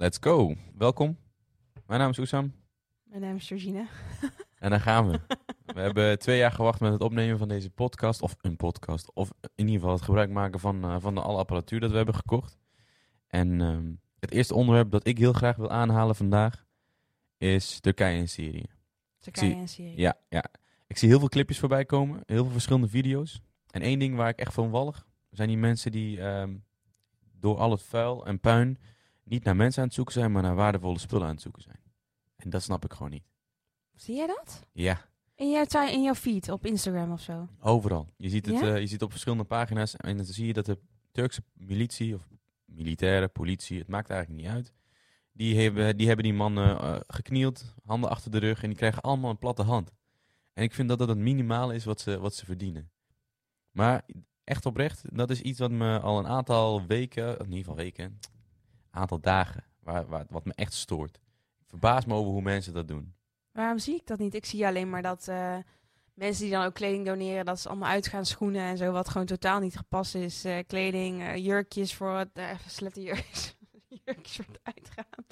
Let's go. Welkom. Mijn naam is Oesam. Mijn naam is Georgina. En daar gaan we. we hebben twee jaar gewacht met het opnemen van deze podcast. Of een podcast. Of in ieder geval het gebruik maken van, uh, van de alle apparatuur dat we hebben gekocht. En uh, het eerste onderwerp dat ik heel graag wil aanhalen vandaag is Turkije en Syrië. Turkije en Syrië. Ja, ja. Ik zie heel veel clipjes voorbij komen. Heel veel verschillende video's. En één ding waar ik echt van wallig. Zijn die mensen die um, door al het vuil en puin niet naar mensen aan het zoeken zijn, maar naar waardevolle spullen aan het zoeken zijn. En dat snap ik gewoon niet. Zie jij dat? Ja. In jouw, in jouw feed op Instagram of zo? Overal. Je ziet het, ja? uh, je ziet op verschillende pagina's en dan zie je dat de Turkse militie of militaire politie, het maakt eigenlijk niet uit. Die hebben die, hebben die mannen uh, geknield, handen achter de rug en die krijgen allemaal een platte hand. En ik vind dat dat het minimale is wat ze, wat ze verdienen. Maar echt oprecht, dat is iets wat me al een aantal weken, in ieder geval weken, aantal dagen, waar, waar, wat me echt stoort. Ik verbaas me over hoe mensen dat doen. Waarom zie ik dat niet? Ik zie alleen maar dat uh, mensen die dan ook kleding doneren, dat ze allemaal uitgaan, schoenen en zo, wat gewoon totaal niet gepast is. Uh, kleding, uh, jurkjes voor het, even slette jurkjes. jurkjes voor het uitgaan.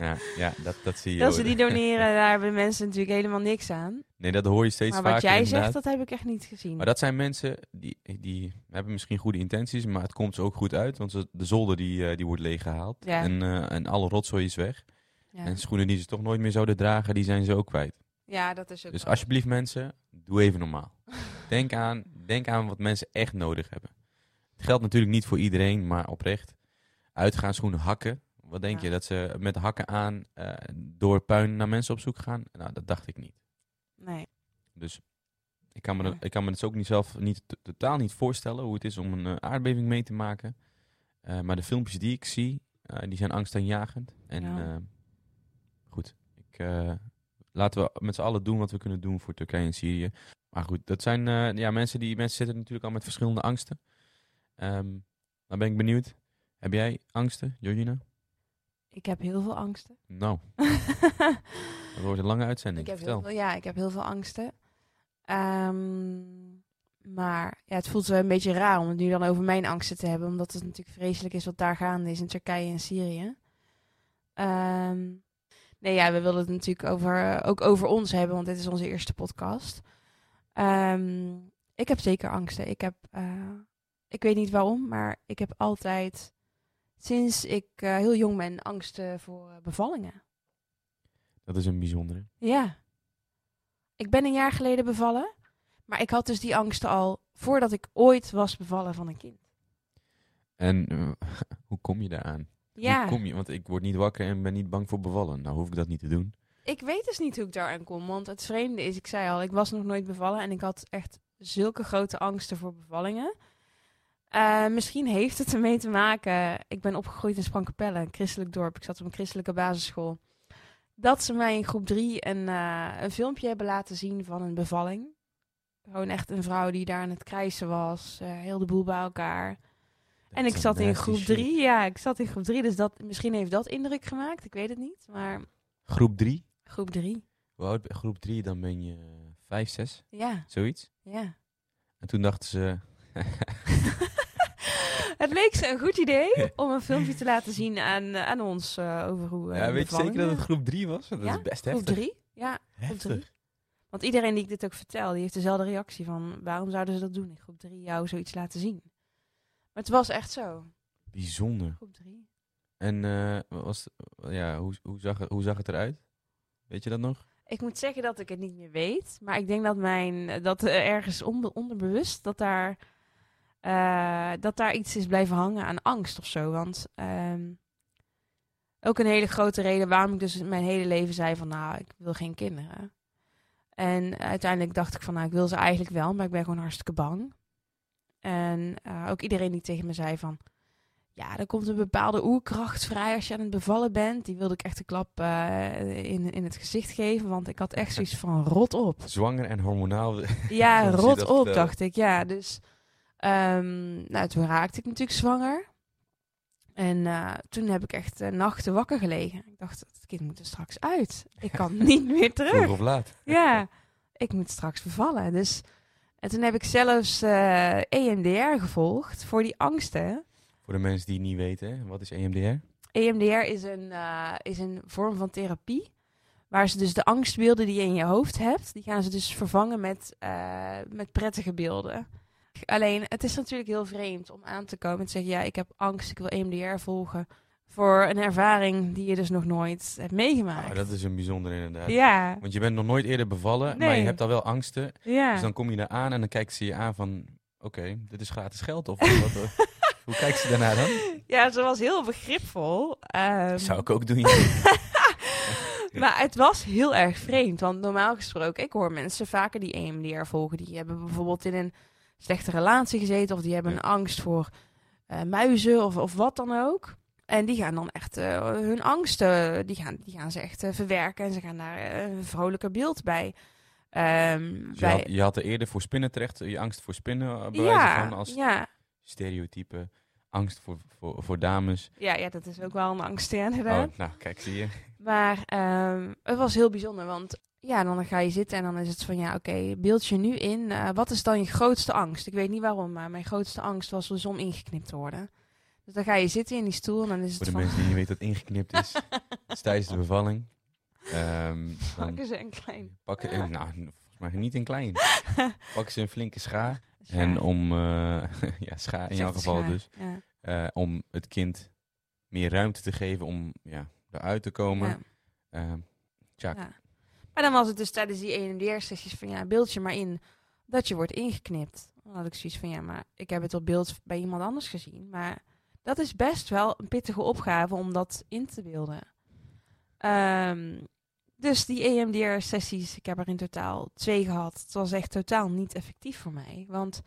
ja, ja dat, dat zie je. Dat ze die doneren, daar hebben mensen natuurlijk helemaal niks aan. Nee, dat hoor je steeds maar vaker. Maar wat jij inderdaad. zegt, dat heb ik echt niet gezien. Maar dat zijn mensen die, die hebben misschien goede intenties, maar het komt ze ook goed uit. Want de zolder die, uh, die wordt leeggehaald ja. en, uh, en alle rotzooi is weg. Ja. En schoenen die ze toch nooit meer zouden dragen, die zijn ze ook kwijt. Ja, dat is ook Dus wel. alsjeblieft mensen, doe even normaal. denk, aan, denk aan wat mensen echt nodig hebben. Het geldt natuurlijk niet voor iedereen, maar oprecht. Uitgaan schoenen hakken. Wat denk Ja. je, dat ze met hakken aan uh, door puin naar mensen op zoek gaan? Nou, dat dacht ik niet. Nee. Dus ik kan me, dat, ik kan me het ook niet zelf niet, totaal niet voorstellen hoe het is om een uh, aardbeving mee te maken. Uh, maar de filmpjes die ik zie, uh, die zijn angstaanjagend. En Ja. goed, ik, laten we met z'n allen doen wat we kunnen doen voor Turkije en Syrië. Maar goed, dat zijn ja, mensen die mensen zitten natuurlijk al met verschillende angsten. Um, dan ben ik benieuwd. Heb jij angsten, Georgina? Ik heb heel veel angsten. Nou, dat wordt een lange uitzending. Ik heb Vertel. heel veel, ja, ik heb heel veel angsten. Um, maar ja, het voelt wel een beetje raar om het nu dan over mijn angsten te hebben. Omdat het natuurlijk vreselijk is wat daar gaande is in Turkije en Syrië. Um, nee, ja, we willen het natuurlijk over, ook over ons hebben, want dit is onze eerste podcast. Um, ik heb zeker angsten. Ik heb, uh, ik weet niet waarom, maar ik heb altijd, sinds ik uh, heel jong ben, angsten voor bevallingen. Dat is een bijzondere. Ja. Ik ben een jaar geleden bevallen. Maar ik had dus die angsten al voordat ik ooit was bevallen van een kind. En uh, hoe kom je daaraan? Ja. Hoe kom je? Want ik word niet wakker en ben niet bang voor bevallen. Nou hoef ik dat niet te doen. Ik weet dus niet hoe ik daaraan kom. Want het vreemde is, ik zei al, ik was nog nooit bevallen. En ik had echt zulke grote angsten voor bevallingen. Uh, misschien heeft het ermee te maken. Ik ben opgegroeid in Sprankapelle, een christelijk dorp. Ik zat op een christelijke basisschool. Dat ze mij in groep drie een, uh, een filmpje hebben laten zien van een bevalling. Gewoon echt een vrouw die daar aan het krijsen was. Uh, heel de boel bij elkaar. Dat en ik zat in groep drie. Ja, ik zat in groep drie. Dus dat, misschien heeft dat indruk gemaakt. Ik weet het niet. Maar... Groep drie? Groep drie. Hoe oud ben groep drie? Dan ben je vijf, zes? Ja. Zoiets? Ja. En toen dachten ze... het leek ze een goed idee om een filmpje te laten zien aan, aan ons uh, over hoe. ja, weet je zeker dat het groep drie was? Dat ja? is best groep heftig. drie? Ja, heftig. groep. Want iedereen die ik dit ook vertel, die heeft dezelfde reactie van waarom zouden ze dat doen in groep 3 jou zoiets laten zien. Maar het was echt zo. Bijzonder. Groep 3. En uh, was, ja, hoe, hoe, zag het, hoe zag het eruit? Weet je dat nog? Ik moet zeggen dat ik het niet meer weet, maar ik denk dat mijn dat ergens onderbewust dat daar uh, dat daar iets is blijven hangen aan angst of zo. Want um, ook een hele grote reden waarom ik dus mijn hele leven zei van nou ik wil geen kinderen. En uiteindelijk dacht ik van, nou, ik wil ze eigenlijk wel, maar ik ben gewoon hartstikke bang. En uh, ook iedereen die tegen me zei van, ja, er komt een bepaalde oerkracht vrij als je aan het bevallen bent. Die wilde ik echt een klap uh, in, in het gezicht geven, want ik had echt zoiets van, rot op. Zwanger en hormonaal. Ja, rot op, dacht ik. Ja, dus um, nou, toen raakte ik natuurlijk zwanger. En uh, toen heb ik echt uh, nachten wakker gelegen. Ik dacht, het kind moet er straks uit. Ik kan niet meer terug. Vroeg of laat. Ja, ik moet straks bevallen. Dus, en toen heb ik zelfs uh, EMDR gevolgd voor die angsten. Voor de mensen die niet weten, wat is EMDR? EMDR is een, eh, is een vorm van therapie. Waar ze dus de angstbeelden die je in je hoofd hebt, die gaan ze dus vervangen met, eh, met prettige beelden. Alleen, het is natuurlijk heel vreemd om aan te komen en te zeggen, ja, ik heb angst, ik wil EMDR volgen. Voor een ervaring die je dus nog nooit hebt meegemaakt. Oh, dat is een bijzonder inderdaad. Ja, Want je bent nog nooit eerder bevallen, maar je hebt al wel angsten. ja. Dus dan kom je daar aan en dan kijkt ze je aan van... Oké, dit is gratis geld of wat? Hoe kijkt ze daarna dan? ja, ze was heel begripvol. Ehm, Zou ik ook doen. maar het was heel erg vreemd. Want normaal gesproken, ik hoor mensen vaker die EMDR volgen. Die hebben bijvoorbeeld in een slechte relatie gezeten. Of die hebben een angst voor eh, muizen of, of wat dan ook. En die gaan dan echt eh, hun angsten, die gaan, die gaan ze echt eh, verwerken. En ze gaan daar een vrolijker beeld bij. Ehm, Dus je, bij had, je had er eerder voor spinnen terecht, je angst voor spinnen ja, van als ja. stereotype. Angst voor, voor, voor dames. Ja, ja, dat is ook wel een angst, ja, inderdaad. Oh, nou, kijk, zie je. Maar ehm, het was heel bijzonder, want ja, dan ga je zitten en dan is het van ja, oké, beeld je nu in. eh, wat is dan je grootste angst? Ik weet niet waarom, maar mijn grootste angst was dus om ingeknipt te worden. Dus dan ga je zitten in die stoel en dan is Voor het de van... mensen die niet weten wat ingeknipt is. Is tijdens de bevalling. Ehm, Pakken ze een klein... pakken, eh, nou, volgens mij niet in klein. pakken ze een flinke schaar. En om, eh, ja, schaar in jouw geval schaar, dus. Ja, om het kind meer ruimte te geven om ja, eruit te komen. ja, Ehm, tjak. ja. Maar dan was het dus tijdens die EMDR-sessies van ja, beeld je maar in dat je wordt ingeknipt. Dan had ik zoiets van ja, maar ik heb het op beeld bij iemand anders gezien. Maar dat is best wel een pittige opgave om dat in te beelden. Ehm, dus die EMDR-sessies, ik heb er in totaal twee gehad. Het was echt totaal niet effectief voor mij. Want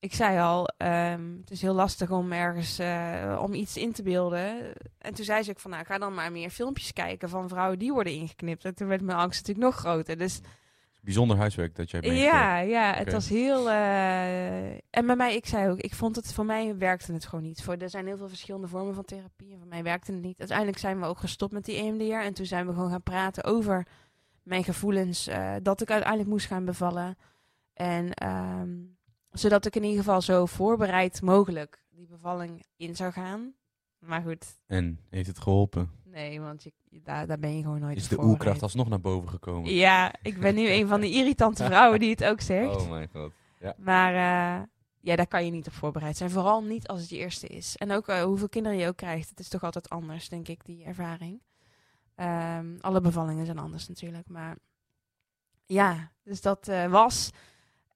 ik zei al, ehm, het is heel lastig om ergens eh, om iets in te beelden. En toen zei ze ook van, nou, ga dan maar meer filmpjes kijken van vrouwen die worden ingeknipt. En toen werd mijn angst natuurlijk nog groter. Dus Bijzonder huiswerk dat jij meegekregen. ja, ja, het was heel. eh, en bij mij, ik zei ook, ik vond het voor mij werkte het gewoon niet. Voor, er zijn heel veel verschillende vormen van therapie. En voor mij werkte het niet. Uiteindelijk zijn we ook gestopt met die EMDR. En toen zijn we gewoon gaan praten over mijn gevoelens. eh, dat ik uiteindelijk moest gaan bevallen. En ehm, zodat ik in ieder geval zo voorbereid mogelijk die bevalling in zou gaan. Maar goed, En heeft het geholpen? nee, want je, daar, daar ben je gewoon nooit Is de voorbereid. oerkracht alsnog naar boven gekomen? Ja, ik ben nu een van die irritante vrouwen die het ook zegt. Oh mijn god. Maar eh, ja, daar kan je niet op voorbereid zijn. Vooral niet als het je eerste is. En ook eh, hoeveel kinderen je ook krijgt. Het is toch altijd anders, denk ik, die ervaring. Ehm, alle bevallingen zijn anders natuurlijk. Maar ja, dus dat eh, was...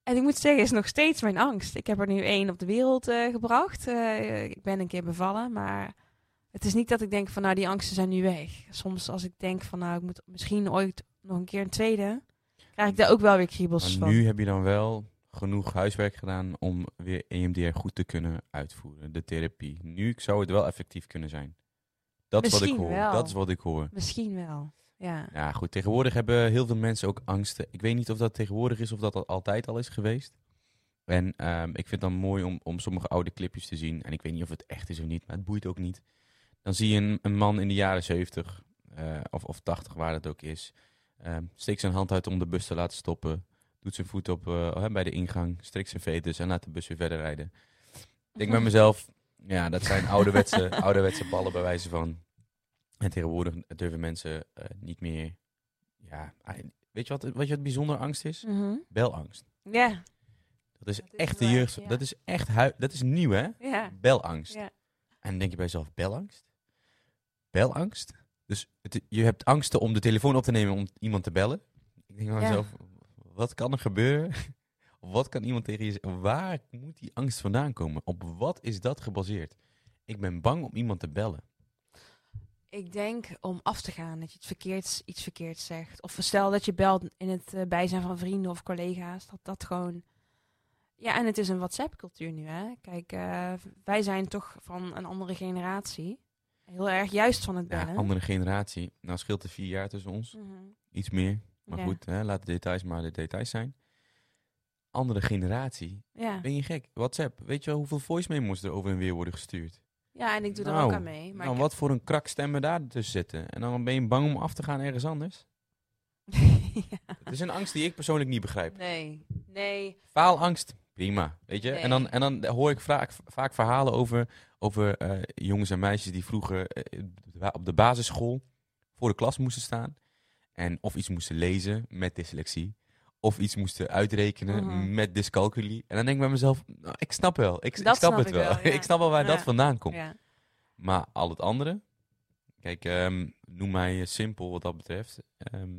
En ik moet zeggen, is nog steeds mijn angst. Ik heb er nu één op de wereld eh, gebracht. Eh, ik ben een keer bevallen, maar... Het is niet dat ik denk van, nou, die angsten zijn nu weg. Soms als ik denk van, nou, ik moet misschien ooit nog een keer een tweede... krijg ik daar ook wel weer kriebels Maar van. nu heb je dan wel genoeg huiswerk gedaan om weer EMDR goed te kunnen uitvoeren. De therapie. Nu zou het wel effectief kunnen zijn. Dat is wat ik hoor. wel. Dat is wat ik hoor. Misschien wel, ja. Ja, goed. Tegenwoordig hebben heel veel mensen ook angsten. Ik weet niet of dat tegenwoordig is of dat dat altijd al is geweest. En ehm, ik vind het dan mooi om, om sommige oude clipjes te zien. En ik weet niet of het echt is of niet, maar het boeit ook niet. Dan zie je een, een man in de jaren 70 eh, of, of 80, waar het ook is. ehm, steekt zijn hand uit om de bus te laten stoppen. Doet zijn voet op eh, bij de ingang. Strikt zijn vetus en laat de bus weer verder rijden. Ik denk bij mezelf, ja, dat zijn ouderwetse, ouderwetse ballen bij wijze van. En tegenwoordig durven mensen eh, niet meer. Ja, ah, weet je wat, weet je wat bijzonder angst is? Mhm. Belangst. Ja, Dat is Dat is echt de jeugd. ja. Dat is echt Dat is nieuw, hè? ja, Belangst. ja. En dan denk je bij jezelf, belangst? Belangst? Dus het, je hebt angsten om de telefoon op te nemen om iemand te bellen. Ik denk bij Ja. mezelf, wat kan er gebeuren? Wat kan iemand tegen je zeggen? Waar moet die angst vandaan komen? Op wat is dat gebaseerd? Ik ben bang om iemand te bellen. Ik denk om af te gaan dat je het verkeerd, iets verkeerds zegt. Of stel dat je belt in het eh, bijzijn van vrienden of collega's. Dat dat gewoon... Ja, en het is een WhatsApp-cultuur nu, hè. Kijk, eh, wij zijn toch van een andere generatie. Heel erg juist van het Ja, bellen. andere generatie. Nou scheelt er vier jaar tussen ons. Mhm. Iets meer. Maar Ja. goed, hè, laat de details maar de details zijn. Andere generatie. Ja. Ben je gek? WhatsApp. Weet je wel hoeveel voice memos er over en weer worden gestuurd? Ja, en ik doe er Nou, ook aan mee. Maar nou, wat voor een krakstemmen daar tussen zitten. En dan ben je bang om af te gaan ergens anders. ja. Het is een angst die ik persoonlijk niet begrijp. Nee, nee. Faalangst, prima. Weet je? En, dan, en dan hoor ik vaak, vaak verhalen over, over eh, jongens en meisjes die vroeger eh, op de basisschool voor de klas moesten staan. En of iets moesten lezen met dyslexie. Of iets moesten uitrekenen Mhm. met dyscalculie. En dan denk ik bij mezelf, nou, ik snap wel. Ik, ik snap snap het ik wel. wel, ja. ik snap wel waar dat vandaan komt. Ja. Maar al het andere, kijk, ehm, noem mij eh, simpel wat dat betreft. Ehm,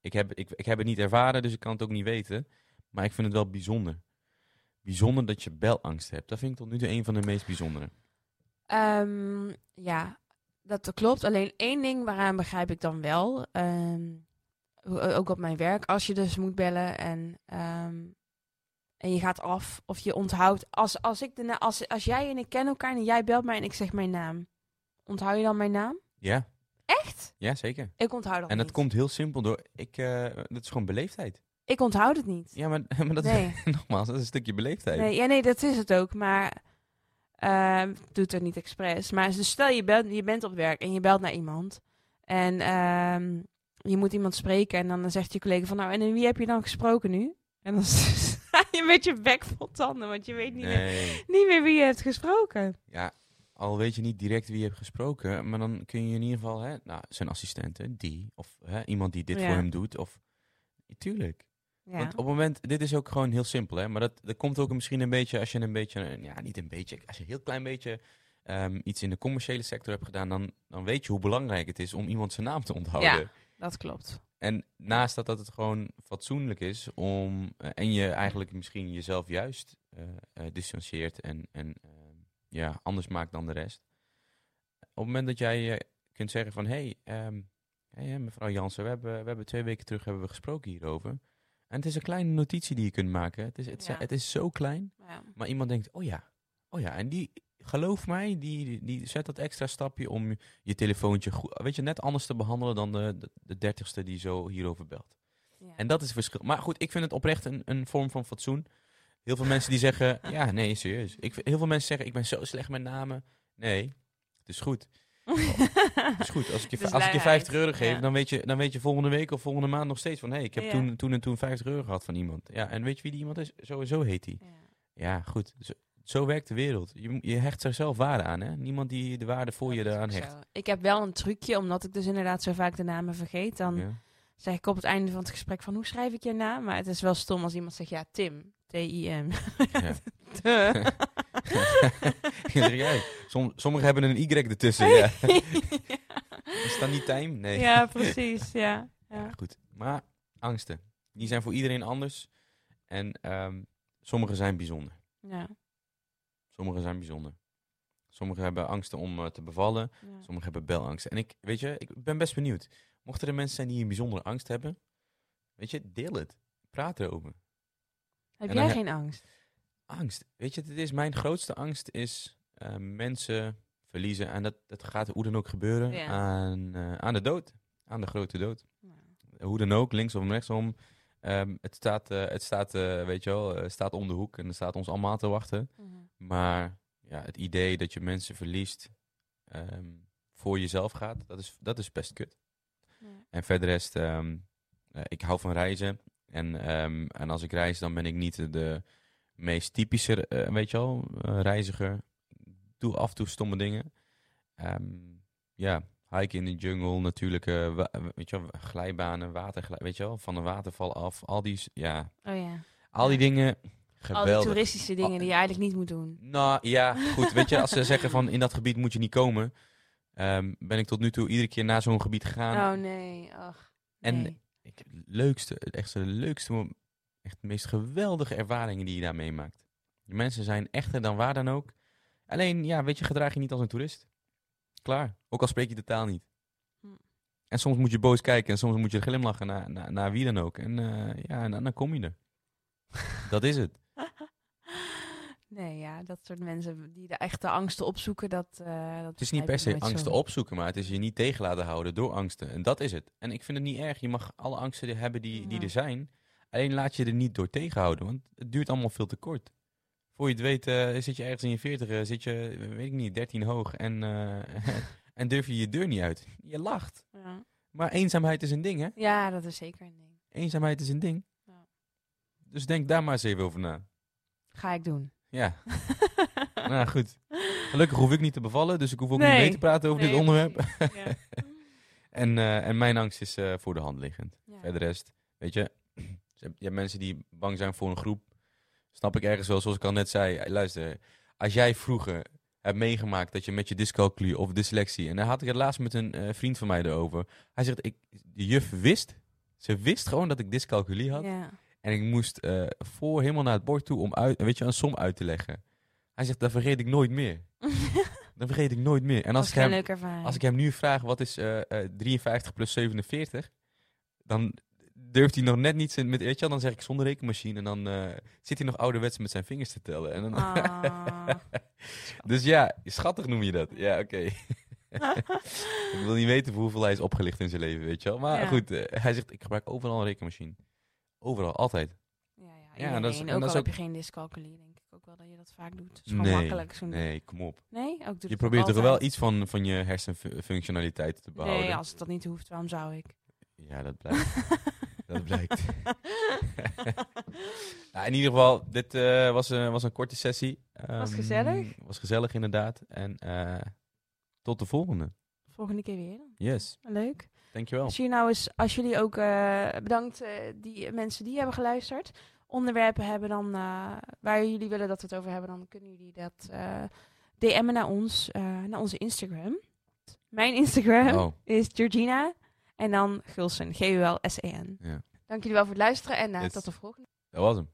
ik, heb, ik, ik heb het niet ervaren, dus ik kan het ook niet weten. Maar ik vind het wel bijzonder. Bijzonder dat je belangst hebt. Dat vind ik tot nu toe een van de meest bijzondere. Ehm, ja, dat klopt. Alleen één ding waaraan begrijp ik dan wel. Ook op mijn werk. Als je dus moet bellen en, ehm, en je gaat af of je onthoudt. Als, als, ik de na- als, als jij en ik kennen elkaar en jij belt mij en ik zeg mijn naam. Onthoud je dan mijn naam? Ja, Echt? ja zeker. Ik onthoud dat En dat niet. komt heel simpel door. Ik, eh, dat is gewoon beleefdheid. Ik onthoud het niet. Ja, maar, maar dat Nee. is nogmaals, dat is een stukje beleefdheid. Nee, ja, nee, dat is het ook. Maar ehm doet het niet expres. Maar dus stel je, belt, je bent op werk en je belt naar iemand. En ehm, je moet iemand spreken. En dan zegt je collega van nou, en wie heb je dan gesproken nu? En dan sta je met je bek vol tanden, want je weet niet, meer, Nee. niet meer wie je hebt gesproken. Ja, al weet je niet direct wie je hebt gesproken, maar dan kun je in ieder geval, hè, nou, zijn assistenten, die, of hè, iemand die dit Ja. voor hem doet, of tuurlijk. Ja. Want op het moment, dit is ook gewoon heel simpel, hè, maar dat, dat komt ook misschien een beetje als je een beetje, ja, niet een beetje, als je een heel klein beetje ehm, iets in de commerciële sector hebt gedaan, dan, dan weet je hoe belangrijk het is om iemand zijn naam te onthouden. Ja. Dat klopt. En naast dat, dat het gewoon fatsoenlijk is om. eh, en je eigenlijk misschien jezelf juist eh eh, distancieert en, en ja, anders maakt dan de rest. Op het moment dat jij kunt zeggen van hé, hey, hey, hè, mevrouw Jansen, we hebben, we hebben twee weken terug hebben we gesproken hierover. En het is een kleine notitie die je kunt maken. Het is, het, Ja. het is zo klein, Ja. maar iemand denkt, oh ja, oh ja. En die, geloof mij, die, die zet dat extra stapje om je telefoontje goed, weet je, net anders te behandelen dan de, de, de dertigste die zo hierover belt. Ja. En dat is het verschil. Maar goed, ik vind het oprecht een, een vorm van fatsoen. Heel veel mensen die zeggen, ja, nee, serieus. Ik, heel veel mensen zeggen, ik ben zo slecht met namen. Nee, het is goed. Het is goed. Als ik je, als ik je luiheid. 50 euro geef, Ja. dan, weet je, dan weet je volgende week of volgende maand nog steeds van... hé, hey, ik heb Ja. toen, toen en toen 50 euro gehad van iemand. Ja, en weet je wie die iemand is? Sowieso heet die. Ja. Ja, goed. Zo, zo werkt de wereld. Je, je hecht er zelf waarde aan, hè? Niemand die de waarde voor je Dat eraan hecht. zo. Ik heb wel een trucje, omdat ik dus inderdaad zo vaak de namen vergeet. Dan Ja. zeg ik op het einde van het gesprek van hoe schrijf ik je naam? Maar het is wel stom als iemand zegt ja, Tim. T-I-M. Ja. Ja. Som, sommigen hebben een Y ertussen, ja. Is dat niet time? Nee. ja, precies. Ja. Ja, goed. Maar angsten, die zijn voor iedereen anders. En ehm sommige zijn bijzonder. Ja. Sommige zijn bijzonder. Sommigen hebben angsten om eh, te bevallen. Ja. Sommigen hebben belangst. En ik, weet je, ik ben best benieuwd. Mochten er mensen zijn die een bijzondere angst hebben, weet je, deel het. Praat erover. Heb jij geen angst? Angst. Weet je, het is mijn grootste angst is eh, mensen verliezen. En dat, dat gaat hoe dan ook gebeuren Ja. aan, eh, aan de dood. Aan de grote dood. Ja. hoe dan ook, linksom, rechtsom. Ehm, het staat, eh, het staat eh, weet je wel, eh, staat om de hoek en er staat ons allemaal te wachten. Mhm. Maar ja, het idee dat je mensen verliest ehm, voor jezelf gaat, dat is, dat is best kut. Ja. En verder rest, ehm, eh, ik hou van reizen. En, ehm, en als ik reis, dan ben ik niet de meest typische, weet je wel, reiziger. Ik doe af en toe stomme dingen. Ehm, ja, hiken in de jungle, natuurlijk, eh, weet je wel, glijbanen, waterglij, weet je wel, van een waterval af. Al die, ja, Oh ja. al die dingen, Al die geweldig. toeristische dingen die je eigenlijk niet moet doen. Nou ja, goed. Weet je, als ze zeggen van in dat gebied moet je niet komen, ehm, ben ik tot nu toe iedere keer naar zo'n gebied gegaan. Oh nee, ach. En- nee. Ik, leukste, het echt de leukste, echt de meest geweldige ervaringen die je daar meemaakt. Die mensen zijn echter dan waar dan ook. Alleen, ja, weet je, gedraag je niet als een toerist. Klaar. Ook al spreek je de taal niet. Hm. En soms moet je boos kijken en soms moet je glimlachen naar, naar, naar wie dan ook. En eh, ja, en dan, dan kom je er. dat is het. Nee, ja, dat soort mensen die de echte angsten opzoeken, dat... eh dat Het is niet per se angsten opzoeken, maar het is je niet tegen laten houden door angsten. En dat is het. En ik vind het niet erg. Je mag alle angsten hebben die, die er zijn. Alleen laat je er niet door tegenhouden, want het duurt allemaal veel te kort. Voor je het weet eh, zit je ergens in je veertig, zit je, weet ik niet, 13 hoog en, eh, en durf je je deur niet uit. Je lacht. Ja. Maar eenzaamheid is een ding, hè? ja, dat is zeker een ding. Eenzaamheid is een ding. Ja. Dus denk daar maar eens even over na. Ga ik doen. Ja, nou goed. Gelukkig hoef ik niet te bevallen, dus ik hoef ook Nee. niet mee te praten over Nee, dit onderwerp. Ja. En, eh, en mijn angst is eh, voor de hand liggend. Ja. Verder rest, weet je, je hebt mensen die bang zijn voor een groep. Snap ik ergens wel, zoals ik al net zei. Hey, Luister, als jij vroeger hebt meegemaakt dat je met je dyscalculie of dyslexie... En daar had ik het laatst met een eh, vriend van mij erover. Hij zegt, ik, de juf wist, ze wist gewoon dat ik dyscalculie had. En ik moest eh, voor helemaal naar het bord toe om uit, weet je, een som uit te leggen. Hij zegt, dat vergeet ik nooit meer. Dat vergeet ik nooit meer. En als ik, hem, als ik hem nu vraag, wat is eh, eh, 53 plus 47? Dan durft hij nog net niet zijn, met, weet je wel, dan zeg ik zonder rekenmachine. En dan eh, zit hij nog ouderwets met zijn vingers te tellen. En dan, Ah. dus ja, schattig noem je dat. Ja, oké. ik wil niet weten hoeveel hij is opgelicht in zijn leven, weet je wel. Maar Ja. goed, eh, hij zegt, ik gebruik overal een rekenmachine. Overal, altijd. Ja, ja, Ja, iedereen. dat is- en ook dat al is heb ook- je geen dyscalculie, denk ik ook wel dat je dat vaak doet. Het is gewoon Nee, makkelijk. Zo'n nee, kom op. nee? Ook doe Je probeert toch wel iets van, van je hersenfunctionaliteit te behouden. Nee, als het dat niet hoeft, waarom zou ik? Ja, dat blijkt. dat blijkt. nou, in ieder geval, dit eh, was, een, was een korte sessie. Was Ehm, gezellig. Was gezellig, inderdaad. En eh, tot de volgende. Volgende keer weer. Yes, Leuk. dankjewel. Als jullie nou eens, als jullie ook eh, bedankt die mensen die hebben geluisterd, onderwerpen hebben dan waar jullie willen dat we het over hebben, dan kunnen jullie dat DM'en naar ons, naar onze Instagram. Mijn Instagram Oh, is Georgina en dan Gulsen, G-U-L-S-E-N. ja. Dank jullie wel voor het luisteren en eh, Yes. tot de volgende. Dat was hem.